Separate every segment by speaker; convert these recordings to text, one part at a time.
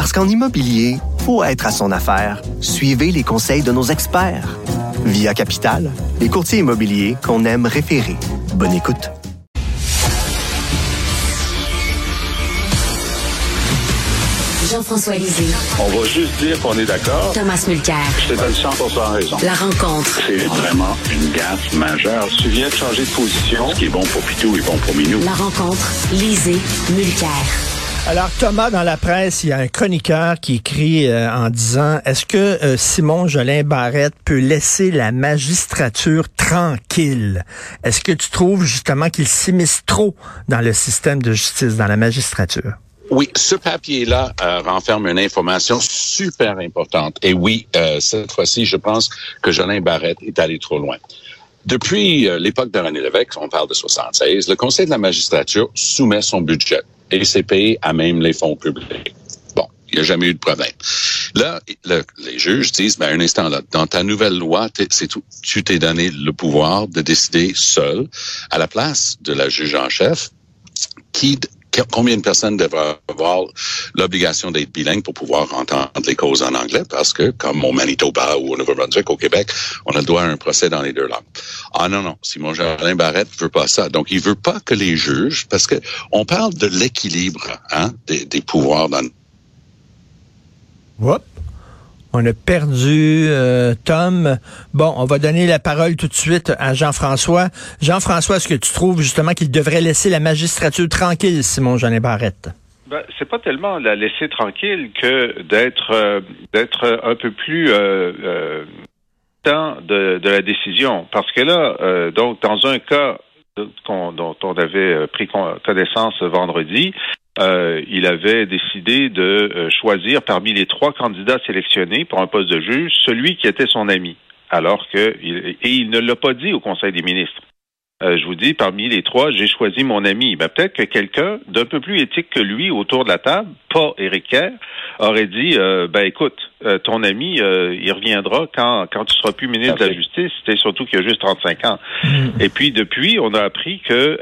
Speaker 1: Parce qu'en immobilier, faut être à son affaire. Suivez les conseils de nos experts. Via Capital, les courtiers immobiliers qu'on aime référer. Bonne écoute.
Speaker 2: Jean-François Lisée.
Speaker 3: On va juste dire qu'on est d'accord.
Speaker 2: Thomas Mulcair.
Speaker 3: Je te donne 100 raison.
Speaker 2: La rencontre.
Speaker 3: C'est vraiment une gaffe majeure. Tu viens de changer de position. Ce qui est bon pour Pitou est bon pour Minou.
Speaker 2: La rencontre. Lisée. Mulcair.
Speaker 4: Alors Thomas, dans la presse, il y a un chroniqueur qui écrit euh, en disant Est-ce que euh, Simon Jolin Barrette peut laisser la magistrature tranquille? Est-ce que tu trouves justement qu'il s'immisce trop dans le système de justice, dans la magistrature?
Speaker 5: Oui, ce papier-là euh, renferme une information super importante. Et oui, cette fois-ci, je pense que Jolin Barrette est allé trop loin. Depuis l'époque de René Lévesque, on parle de 76, le Conseil de la magistrature soumet son budget et c'est payé à même les fonds publics. Bon, il n'y a jamais eu de problème. Là, les juges disent, ben, un instant là, dans ta nouvelle loi, tu t'es donné le pouvoir de décider seul, à la place de la juge en chef, qui combien de personnes devraient avoir l'obligation d'être bilingue pour pouvoir entendre les causes en anglais parce que, comme au Manitoba ou au Nouveau-Brunswick, au Québec, on a le droit à un procès dans les deux langues. Ah non, non, Simon Jolin Barrette veut pas ça. Donc, il veut pas que les juges, parce que on parle de l'équilibre hein, des, pouvoirs dans...
Speaker 4: On a perdu euh, Tom. Bon, on va donner la parole tout de suite à Jean-François. Jean-François, est-ce que tu trouves justement qu'il devrait laisser la magistrature tranquille, Simon Jeannet Barrette?
Speaker 6: Ben, c'est pas tellement la laisser tranquille que d'être euh, d'être un peu plus euh, euh temps de, de, la décision. Parce que là, donc dans un cas dont on avait pris connaissance vendredi, euh, il avait décidé de euh, choisir parmi les trois candidats sélectionnés pour un poste de juge celui qui était son ami. Alors que et il ne l'a pas dit au Conseil des ministres. Euh, je vous dis, parmi les trois, j'ai choisi mon ami. Ben, peut-être que quelqu'un d'un peu plus éthique que lui autour de la table, pas Éric Kerr, aurait dit ben écoute, ton ami, il reviendra quand, quand tu seras plus ministre de la Justice, c'était surtout qu'il a juste 35 ans. Mm. Et puis depuis, on a appris que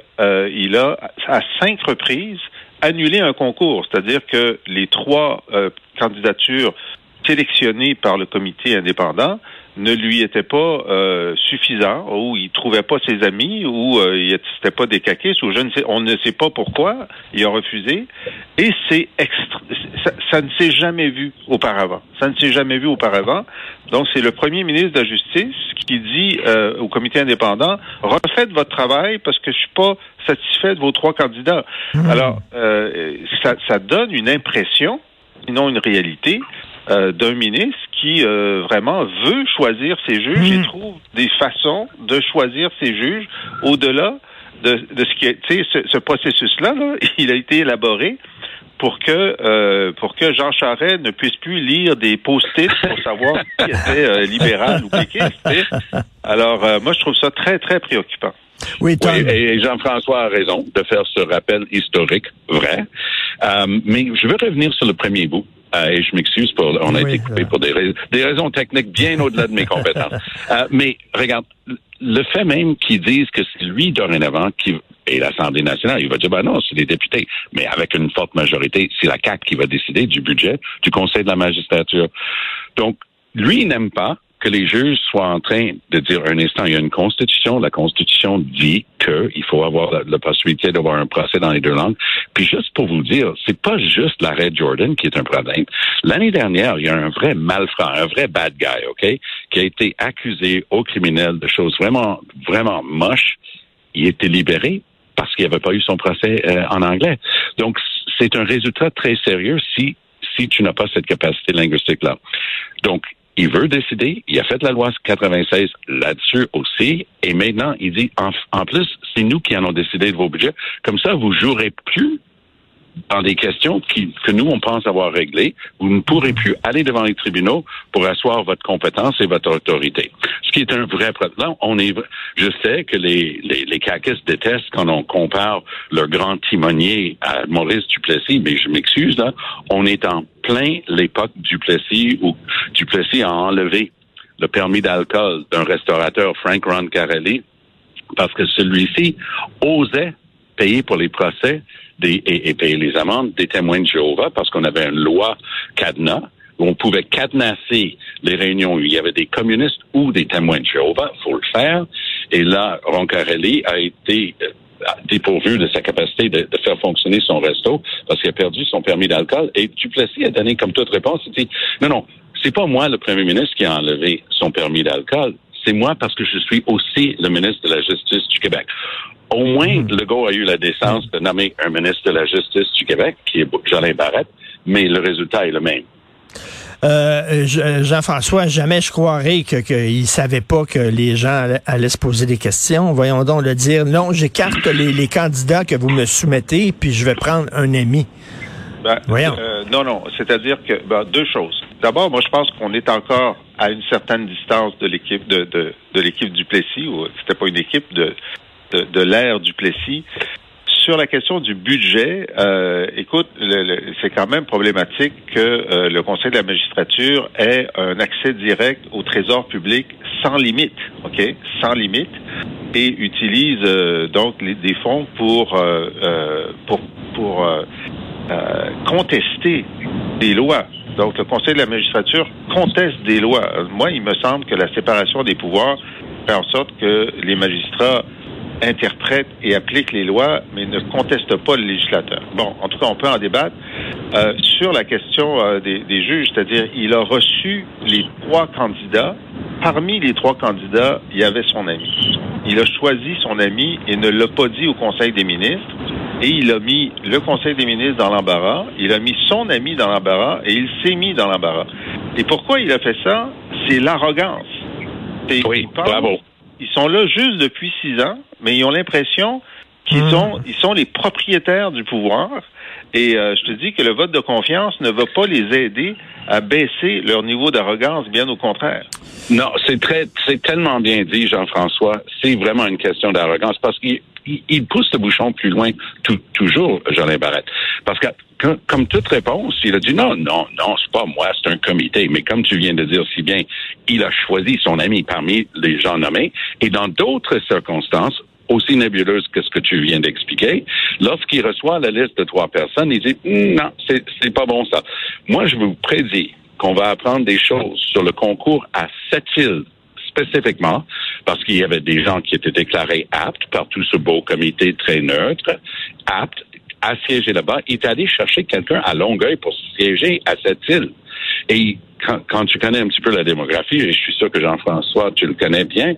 Speaker 6: il a à cinq reprises annuler un concours, c'est-à-dire que les trois euh, candidatures sélectionnées par le comité indépendant ne lui étaient pas euh, suffisants, ou il trouvait pas ses amis, ou euh, il n'était pas des caquistes, ou je ne sais, on ne sait pas pourquoi il a refusé. Et c'est extra, ça, ça, ne s'est jamais vu auparavant. Ça ne s'est jamais vu auparavant. Donc c'est le premier ministre de la Justice qui dit euh, au comité indépendant refaites votre travail parce que je suis pas satisfait de vos trois candidats. Mmh. Alors euh, ça, ça donne une impression, sinon une réalité, euh, d'un ministre qui euh, vraiment veut choisir ses juges et mmh. trouve des façons de choisir ses juges au-delà de, de ce qui est, tu sais, ce, ce processus-là, là, il a été élaboré pour que euh, pour que Jean Charest ne puisse plus lire des post-it pour savoir qui était euh, libéral ou péquiste. Alors euh, moi je trouve ça très très préoccupant.
Speaker 5: Oui, et Jean-François a raison de faire ce rappel historique, vrai. Euh, mais je veux revenir sur le premier bout. Euh, et je m'excuse pour, on a été coupé pour des, des, raisons techniques bien au-delà de mes compétences. Euh, mais regarde, le fait même qu'ils disent que c'est lui dorénavant qui et l'Assemblée nationale, il va dire ben non, c'est les députés, mais avec une forte majorité, c'est la CAC qui va décider du budget du Conseil de la magistrature. Donc, lui, il n'aime pas que les juges soient en train de dire un instant, il y a une constitution, la constitution dit qu'il faut avoir la, possibilité d'avoir un procès dans les deux langues. Puis juste pour vous dire, c'est pas juste l'arrêt Jordan qui est un problème. L'année dernière, il y a un vrai malfrat, un vrai bad guy, OK, qui a été accusé au criminel de choses vraiment, vraiment moches. Il été libéré parce qu'il n'avait pas eu son procès euh, en anglais. Donc, c'est un résultat très sérieux si si tu n'as pas cette capacité linguistique-là. Donc, il veut décider. Il a fait la loi 96 là-dessus aussi. Et maintenant, il dit, en, plus, c'est nous qui en avons décidé de vos budgets. Comme ça, vous jouerez plus dans des questions qui, que nous, on pense avoir réglées, vous ne pourrez plus aller devant les tribunaux pour asseoir votre compétence et votre autorité. Ce qui est un vrai problème. On est, je sais que les, les, les détestent quand on compare leur grand timonier à Maurice Duplessis, mais je m'excuse, là, on est en plein l'époque Duplessis où Duplessis a enlevé le permis d'alcool d'un restaurateur, Frank Roncarelli, parce que celui-ci osait payer pour les procès des, et, payer les amendes des témoins de Jéhovah parce qu'on avait une loi cadenas où on pouvait cadenasser les réunions où il y avait des communistes ou des témoins de Jéhovah. Faut le faire. Et là, Roncarelli a été euh, dépourvu de sa capacité de, faire fonctionner son resto parce qu'il a perdu son permis d'alcool. Et Duplessis a donné comme toute réponse, il dit, non, non, c'est pas moi le premier ministre qui a enlevé son permis d'alcool. C'est moi parce que je suis aussi le ministre de la Justice du Québec. Au moins, hmm. Legault a eu la décence de nommer un ministre de la Justice du Québec, qui est Jolin Barrette, mais le résultat est le même.
Speaker 4: Euh, Jean-François, jamais je croirais qu'il ne savait pas que les gens allaient, se poser des questions. Voyons donc le dire. Non, j'écarte les, candidats que vous me soumettez, puis je vais prendre un ami.
Speaker 6: Ben, Voyons. Euh, non, non. C'est-à-dire que ben, deux choses. D'abord, moi, je pense qu'on est encore à une certaine distance de l'équipe de, de, de l'équipe du Plessis, ou c'était pas une équipe de de, l'ère du Plessis. Sur la question du budget, euh, écoute, c'est quand même problématique que euh, le Conseil de la magistrature ait un accès direct au trésor public sans limite, ok, sans limite, et utilise euh, donc les, des fonds pour pour pour contester des lois. Donc le Conseil de la magistrature conteste des lois. Moi, il me semble que la séparation des pouvoirs fait en sorte que les magistrats interprète et applique les lois, mais ne conteste pas le législateur. Bon, en tout cas, on peut en débattre. Euh, sur la question euh, des, des, juges, c'est-à-dire, il a reçu les trois candidats. Parmi les trois candidats, il y avait son ami. Il a choisi son ami et ne l'a pas dit au Conseil des ministres. Et il a mis le Conseil des ministres dans l'embarras, il a mis son ami dans l'embarras et il s'est mis dans l'embarras. Et pourquoi il a fait ça? C'est l'arrogance.
Speaker 5: Oui, bravo.
Speaker 6: Ils sont là juste depuis six ans, mais ils ont l'impression qu'ils hmm. sont, ils sont les propriétaires du pouvoir. Et euh, je te dis que le vote de confiance ne va pas les aider à baisser leur niveau d'arrogance, bien au contraire.
Speaker 5: Non, c'est très, c'est tellement bien dit, Jean-François. C'est vraiment une question d'arrogance parce qu'il il, pousse le bouchon plus loin toujours, Jolin Barrette. Parce que comme toute réponse, il a dit non, non, non, c'est pas moi, c'est un comité. Mais comme tu viens de dire si bien, il a choisi son ami parmi les gens nommés. Et dans d'autres circonstances, aussi nébuleuses que ce que tu viens d'expliquer, lorsqu'il reçoit la liste de trois personnes, il dit non, c'est, c'est pas bon ça. Moi, je vous prédis qu'on va apprendre des choses sur le concours à Sept-Îles spécifiquement parce qu'il y avait des gens qui étaient déclarés aptes par tout ce beau comité très neutre, aptes à siéger là-bas. Il est allé chercher quelqu'un à Longueuil pour siéger à cette île. Et quand, tu connais un petit peu la démographie, et je suis sûr que Jean-François, tu le connais bien,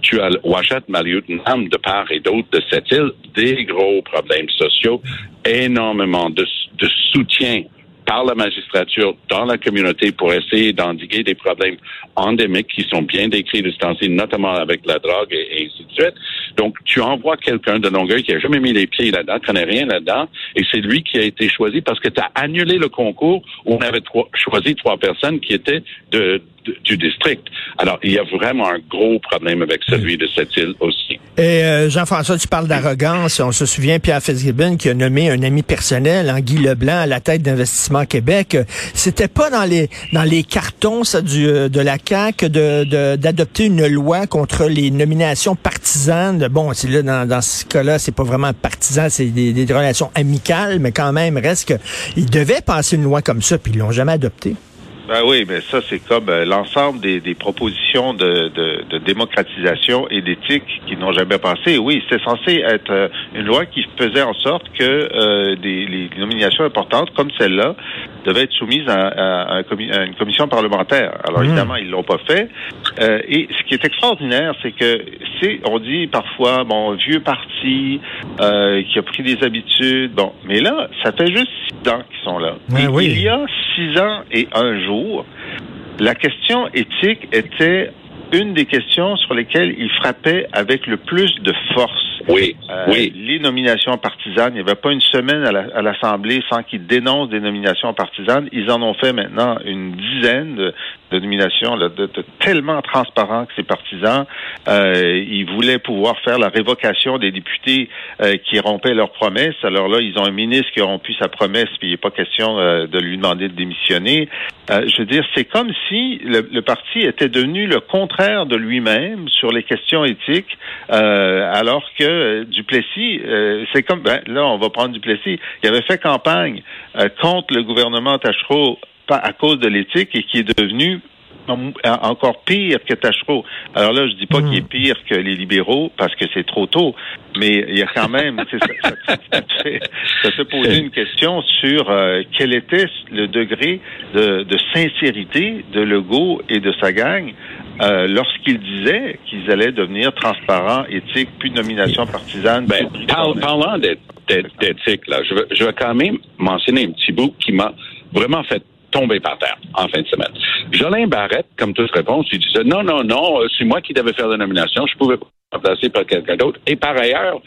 Speaker 5: tu as Ouachat Maliotenham de part et d'autre de cette île, des gros problèmes sociaux, énormément de, de soutien par la magistrature dans la communauté pour essayer d'endiguer des problèmes endémiques qui sont bien décrits temps notamment avec la drogue et, ainsi de suite. Donc, tu envoies quelqu'un de Longueuil qui a jamais mis les pieds là-dedans, qui connaît rien là-dedans, et c'est lui qui a été choisi parce que tu as annulé le concours où on avait choisi trois personnes qui étaient de, du district. Alors, il y a vraiment un gros problème avec celui de cette île aussi.
Speaker 4: Et euh, Jean-François, tu parles d'arrogance. On se souvient, Pierre Fitzgibbon qui a nommé un ami personnel, hein, Guy Leblanc, à la tête d'Investissement Québec. C'était pas dans les dans les cartons ça, du, euh, de la CAQ de, d'adopter une loi contre les nominations partisanes. Bon, c'est là, dans, dans ce cas-là, c'est pas vraiment partisan, c'est des, des relations amicales, mais quand même, reste que ils devaient passer une loi comme ça, puis ils l'ont jamais adoptée.
Speaker 6: Ben oui, mais ça, c'est comme euh, l'ensemble des, des, propositions de, de, de démocratisation et d'éthique qui n'ont jamais passé. Oui, c'est censé être euh, une loi qui faisait en sorte que euh, des, nominations importantes, comme celle-là, devaient être soumises à, à, à, une commission parlementaire. Alors, mmh. évidemment, ils l'ont pas fait. et ce qui est extraordinaire, c'est que c'est, on dit parfois, bon, vieux parti qui a pris des habitudes. Bon, mais là, ça fait juste six ans qu'ils sont là. Ben oui. Il y a six ans et un jour, la question éthique était une des questions sur lesquelles il frappait avec le plus de force.
Speaker 5: Oui,
Speaker 6: Euh,
Speaker 5: oui.
Speaker 6: Les nominations partisanes, il n'y avait pas une semaine à la- à l'Assemblée sans qu'ils dénoncent des nominations partisanes. Ils en ont fait maintenant une dizaine de, de nominations là, de, tellement transparents que c'est partisan. Euh, ils voulaient pouvoir faire la révocation des députés euh, qui rompaient leurs promesses. Alors là, ils ont un ministre qui a rompu sa promesse, puis il n'est pas question euh, de lui demander de démissionner. Euh, je veux dire, c'est comme si le, le parti était devenu le contraire de lui-même sur les questions éthiques, euh, alors que Duplessis, euh, c'est comme, ben, là, on va prendre Duplessis, il avait fait campagne contre le gouvernement Tachereau à cause de l'éthique et qui est devenu en- encore pire que Tachereau. Alors là, je dis pas qu'il est pire que les libéraux parce que c'est trop tôt, mais il y a quand même, tu sais, ça, ça, ça te ça poser une question sur euh, quel était le degré de, de sincérité de Legault et de sa gang euh, lorsqu'ils disaient qu'ils allaient devenir transparents, éthiques, plus de nomination partisane.
Speaker 5: Ben, par- parlant d'é- d'é- d'éthique, là, je veux, je veux quand même mentionner un petit bout qui m'a vraiment fait tomber par terre en fin de semaine. Jolin Barrette, comme toute réponse, il disait non, non, non, euh, c'est moi qui devais faire la nomination, je pouvais pas remplacer par quelqu'un d'autre. Et par ailleurs,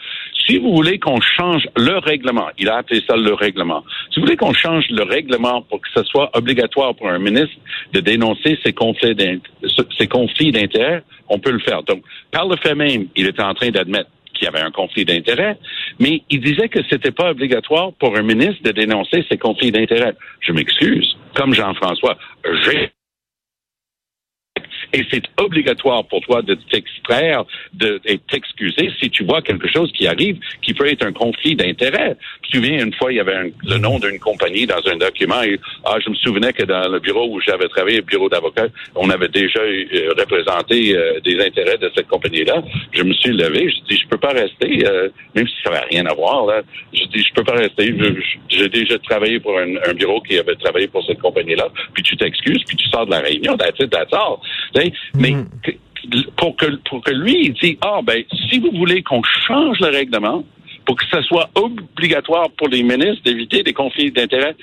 Speaker 5: si vous voulez qu'on change le règlement, il a appelé ça le règlement, si vous voulez qu'on change le règlement pour que ce soit obligatoire pour un ministre de dénoncer ses conflits d'intérêts, on peut le faire. Donc, par le fait même, il était en train d'admettre qu'il y avait un conflit d'intérêts, mais il disait que c'était pas obligatoire pour un ministre de dénoncer ses conflits d'intérêts. Je m'excuse, comme Jean-François, et c'est obligatoire pour toi de t'extraire de, t'excuser si tu vois quelque chose qui arrive qui peut être un conflit d'intérêts. Tu souviens, une fois, il y avait le nom d'une compagnie dans un document et ah, je me souvenais que dans le bureau où j'avais travaillé, le bureau d'avocat, on avait déjà euh, représenté euh, des intérêts de cette compagnie-là. Je me suis levé, je dis, je peux pas rester, euh, même si ça n'avait rien à voir, là. Je dis, je peux pas rester. J'ai déjà travaillé pour un, bureau qui avait travaillé pour cette compagnie-là, puis tu t'excuses, puis tu sors de la réunion, that's it, that's. Sais, Mais que- pour que, pour que lui, il dit, ah, ben, si vous voulez qu'on change le règlement, pour que ce soit obligatoire pour les ministres d'éviter des conflits d'intérêts,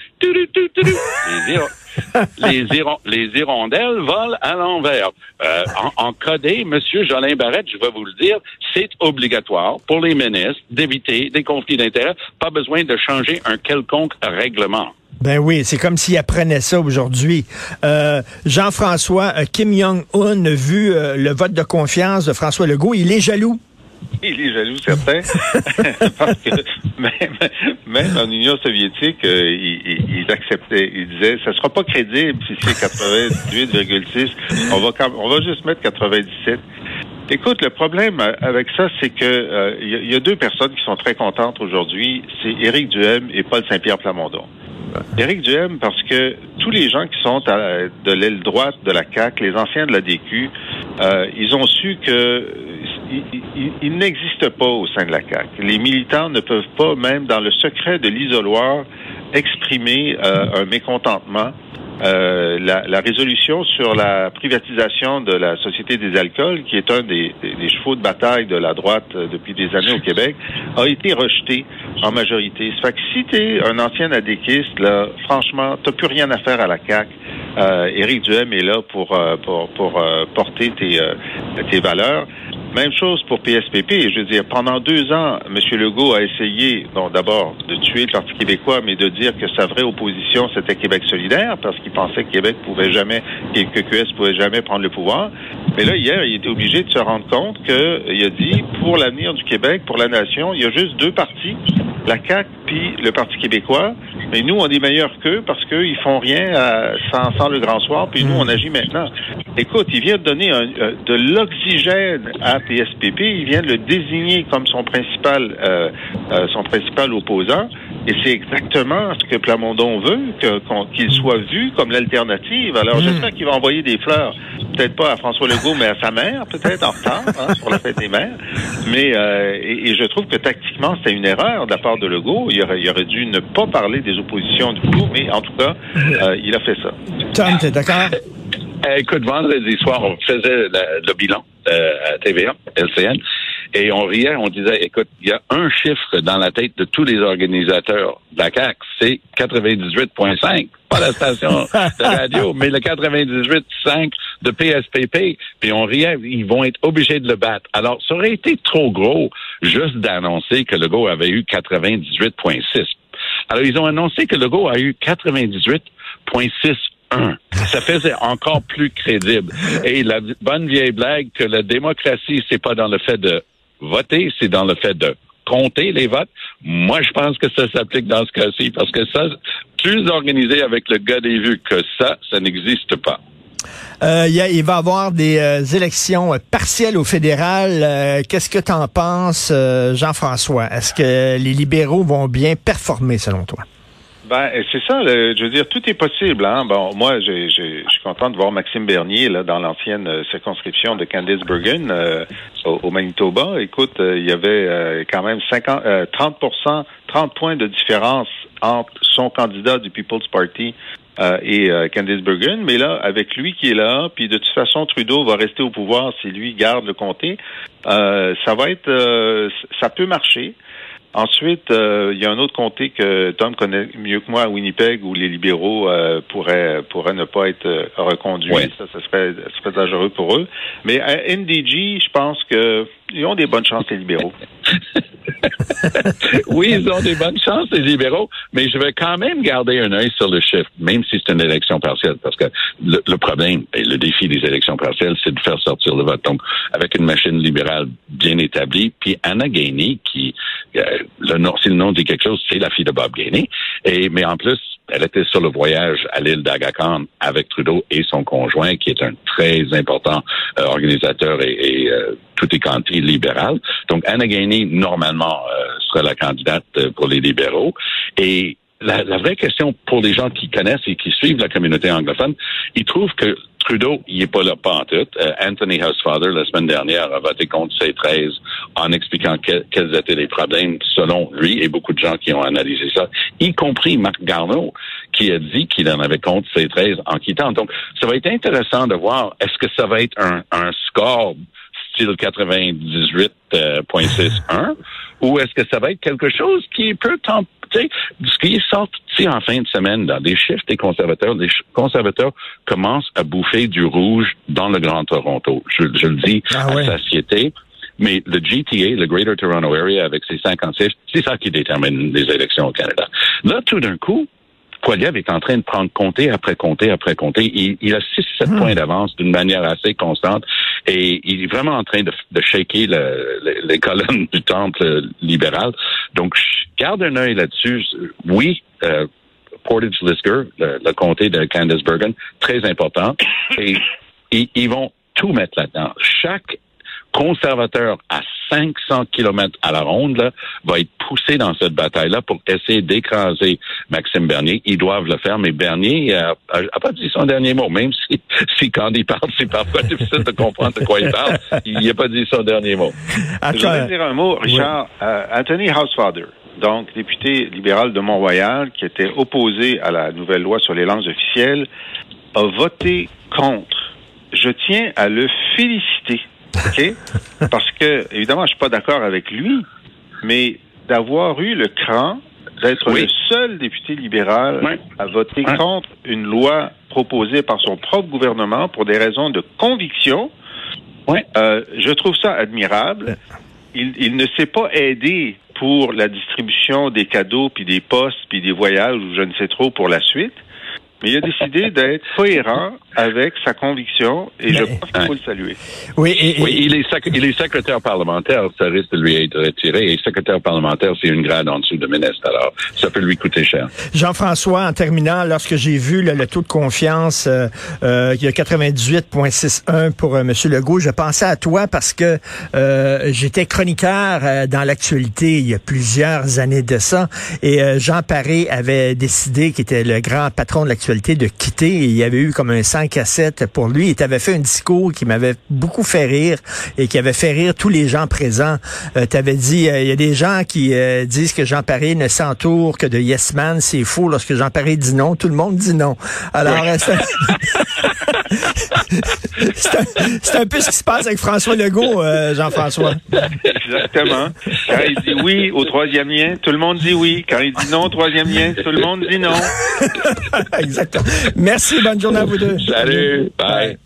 Speaker 5: les, les hirondelles volent à l'envers. Euh, en, en codé, Monsieur Jolin Barrette, je vais vous le dire, c'est obligatoire pour les ministres d'éviter des conflits d'intérêts. Pas besoin de changer un quelconque règlement.
Speaker 4: Ben oui, c'est comme s'il apprenait ça aujourd'hui. Euh, Jean-François, euh, Kim Jong-un vu euh, le vote de confiance de François Legault. Il est jaloux.
Speaker 6: Il est jaloux, certain. Parce que même, même en Union soviétique, euh, ils, acceptaient, ils disaient, ça sera pas crédible si c'est 98,6. On va, on va juste mettre 97. Écoute, le problème avec ça, c'est que euh, il y, a- il y a deux personnes qui sont très contentes aujourd'hui. C'est Éric Duhem et Paul Saint-Pierre Plamondon. Éric Duhem, parce que tous les gens qui sont à de l'aile droite de la CAQ, les anciens de la DQ, euh, ils ont su que il, pas au sein de la CAQ. Les militants ne peuvent pas, même dans le secret de l'isoloir, exprimer euh, un mécontentement. Euh, la, la résolution sur la privatisation de la Société des alcools, qui est un des, des- des chevaux de bataille de la droite euh, depuis des années au Québec, a été rejetée en majorité. Ça fait que si tu es un ancien adéquiste, là, franchement, t'as plus rien à faire à la CAQ. Euh, Éric Duhem est là pour, euh, pour, pour euh, porter tes, tes valeurs. Même chose pour PSPP. Je veux dire, pendant deux ans, M. Legault a essayé, bon, d'abord, de tuer le Parti québécois, mais de dire que sa vraie opposition, c'était Québec solidaire, parce qu'il pensait que Québec pouvait jamais, que QS pouvait jamais prendre le pouvoir. Mais là, hier, il était obligé de se rendre compte qu'il a dit, pour l'avenir du Québec, pour la nation, il y a juste deux partis, la CAQ puis le Parti québécois. Mais nous, on est meilleurs qu'eux parce qu'ils font rien à- sans, sans le grand soir, puis nous, on agit maintenant. Écoute, il vient de donner un- euh, de l'oxygène à PSPP, il vient de le désigner comme son principal, euh, euh, son principal opposant, et c'est exactement ce que Plamondon veut, qu'il soit vu comme l'alternative. Alors, j'espère qu'il va envoyer des fleurs, peut-être pas à François Legault, mais à sa mère, peut-être en retard, hein, pour la fête des mères. Mais euh, et, et je trouve que tactiquement, c'était une erreur de la part de Legault. Il aurait, il aurait dû ne pas parler des oppositions du coup, mais en tout cas, euh, il a fait ça.
Speaker 4: Tom, t'es d'accord?
Speaker 5: Euh, écoute, vendredi soir, on faisait la- le bilan euh, à TVA, LCN, Et on riait, on disait, écoute, il y a un chiffre dans la tête de tous les organisateurs de la CAQ, c'est 98.5. Pas la station de radio, mais le 98.5 de PSPP. Puis on riait, ils vont être obligés de le battre. Alors, ça aurait été trop gros juste d'annoncer que le go avait eu 98.6. Alors, ils ont annoncé que le go a eu 98.6 ça faisait encore plus crédible. Et la bonne vieille blague que la démocratie, c'est pas dans le fait de voter, c'est dans le fait de compter les votes. Moi, je pense que ça s'applique dans ce cas-ci parce que ça, plus organisé avec le gars des vues que ça, ça n'existe pas.
Speaker 4: Euh, il, va y avoir des euh, élections partielles au fédéral. Euh, qu'est-ce que tu en penses, Jean-François? Est-ce que les libéraux vont bien performer selon toi?
Speaker 6: Ben, c'est ça. je veux dire, tout est possible. Hein? Bon, moi, je suis content de voir Maxime Bernier là dans l'ancienne euh, circonscription de Candice Bergen euh, au, Manitoba. Écoute, euh, il y avait quand même 50, 30 30 points de différence entre son candidat du People's Party et Candice Bergen. Mais là, avec lui qui est là, puis de toute façon, Trudeau va rester au pouvoir si lui garde le comté. ça va être, ça peut marcher. Ensuite, euh, il y a un autre comté que Tom connaît mieux que moi à Winnipeg où les libéraux euh, pourraient pourraient ne pas être euh, reconduits. Ça, ça serait, ça serait dangereux pour eux. Mais à NDG, je pense que ils ont des bonnes chances, les libéraux.
Speaker 5: oui, ils ont des bonnes chances, les libéraux, mais je vais quand même garder un œil sur le chiffre, même si c'est une élection partielle, parce que le, problème et le défi des élections partielles, c'est de faire sortir le vote. Donc, avec une machine libérale bien établie, puis Anna Gainey, qui, euh, si le nom dit quelque chose, c'est la fille de Bob Gainey, et, mais en plus, elle était sur le voyage à l'île d'Aga avec Trudeau et son conjoint, qui est un très important euh, organisateur et, et euh, tout est quanti libéral. Donc, Anna Gainey, normalement, euh, sera la candidate pour les libéraux. Et la, la, vraie question pour les gens qui connaissent et qui suivent la communauté anglophone, ils trouvent que Trudeau, il est pas là pas en tout. Euh, Anthony Housefather, la semaine dernière, a voté contre ces 13 en expliquant quels étaient les problèmes selon lui et beaucoup de gens qui ont analysé ça, y compris Marc Garneau, qui a dit qu'il en avait contre ces 13 en quittant. Donc, ça va être intéressant de voir, est-ce que ça va être un, un score style 98.61 ou est-ce que ça va être quelque chose qui peut tenter ce qui est sorti en fin de semaine dans des chiffres des conservateurs, les conservateurs commencent à bouffer du rouge dans le Grand Toronto. Je, le dis ah à satiété. Mais le GTA, le Greater Toronto Area, avec ses 56, c'est ça qui détermine les élections au Canada. Là, tout d'un coup, Poiliev est en train de prendre comté après comté après comté. Il, a 6-7 hmm. points d'avance d'une manière assez constante et il est vraiment en train de, de shaker les colonnes du temple libéral. Donc, garde un œil là-dessus. Oui, euh, Portage Lisker, le, comté de Candice Bergen, très important. Et, et ils vont tout mettre là-dedans. Chaque conservateur à 500 km à la ronde là, va être poussé dans cette bataille-là pour essayer d'écraser Maxime Bernier. Ils doivent le faire, mais Bernier n'a pas dit son dernier mot, même si, si quand il parle, c'est parfois difficile de comprendre de quoi il parle. Il n'a pas dit son dernier mot.
Speaker 6: Je voudrais dire un mot, Richard. Euh, Anthony Housefather, donc député libéral de Mont-Royal, qui était opposé à la nouvelle loi sur les langues officielles, a voté contre. Je tiens à le féliciter OK? Parce que, évidemment, je suis pas d'accord avec lui, mais d'avoir eu le cran d'être le seul député libéral à voter contre une loi proposée par son propre gouvernement pour des raisons de conviction, euh, je trouve ça admirable. Il, il ne s'est pas aidé pour la distribution des cadeaux, puis des postes, puis des voyages, ou je ne sais trop pour la suite mais il a décidé d'être cohérent avec sa conviction et je pense qu'il faut le saluer.
Speaker 5: Oui, il, est il est secrétaire parlementaire, ça risque de lui être retiré. Et secrétaire parlementaire, c'est une grade en dessous de ministre, alors ça peut lui coûter cher.
Speaker 4: Jean-François, en terminant, lorsque j'ai vu le, taux de confiance, euh, euh, il y a 98,61 pour euh, M. Legault, je pensais à toi parce que euh, j'étais chroniqueur dans l'actualité il y a plusieurs années de ça et Jean Paré avait décidé, qui était le grand patron de l'actualité, de quitter. Il y avait eu comme un 5 à 7 pour lui. Il avait fait un discours qui m'avait beaucoup fait rire et qui avait fait rire tous les gens présents. Euh, tu avais dit, euh, il y a des gens qui euh, disent que Jean Paré ne s'entoure que de yes man. C'est faux. Lorsque Jean Paré dit non, tout le monde dit non. Alors, c'est un, peu ce qui se passe avec François Legault, euh, Jean-François.
Speaker 6: Exactement. Quand il dit oui au troisième lien, tout le monde dit oui. Quand il dit non au troisième lien, tout le monde dit non.
Speaker 4: Exactement. Merci, bonne journée à vous deux.
Speaker 5: Salut, bye.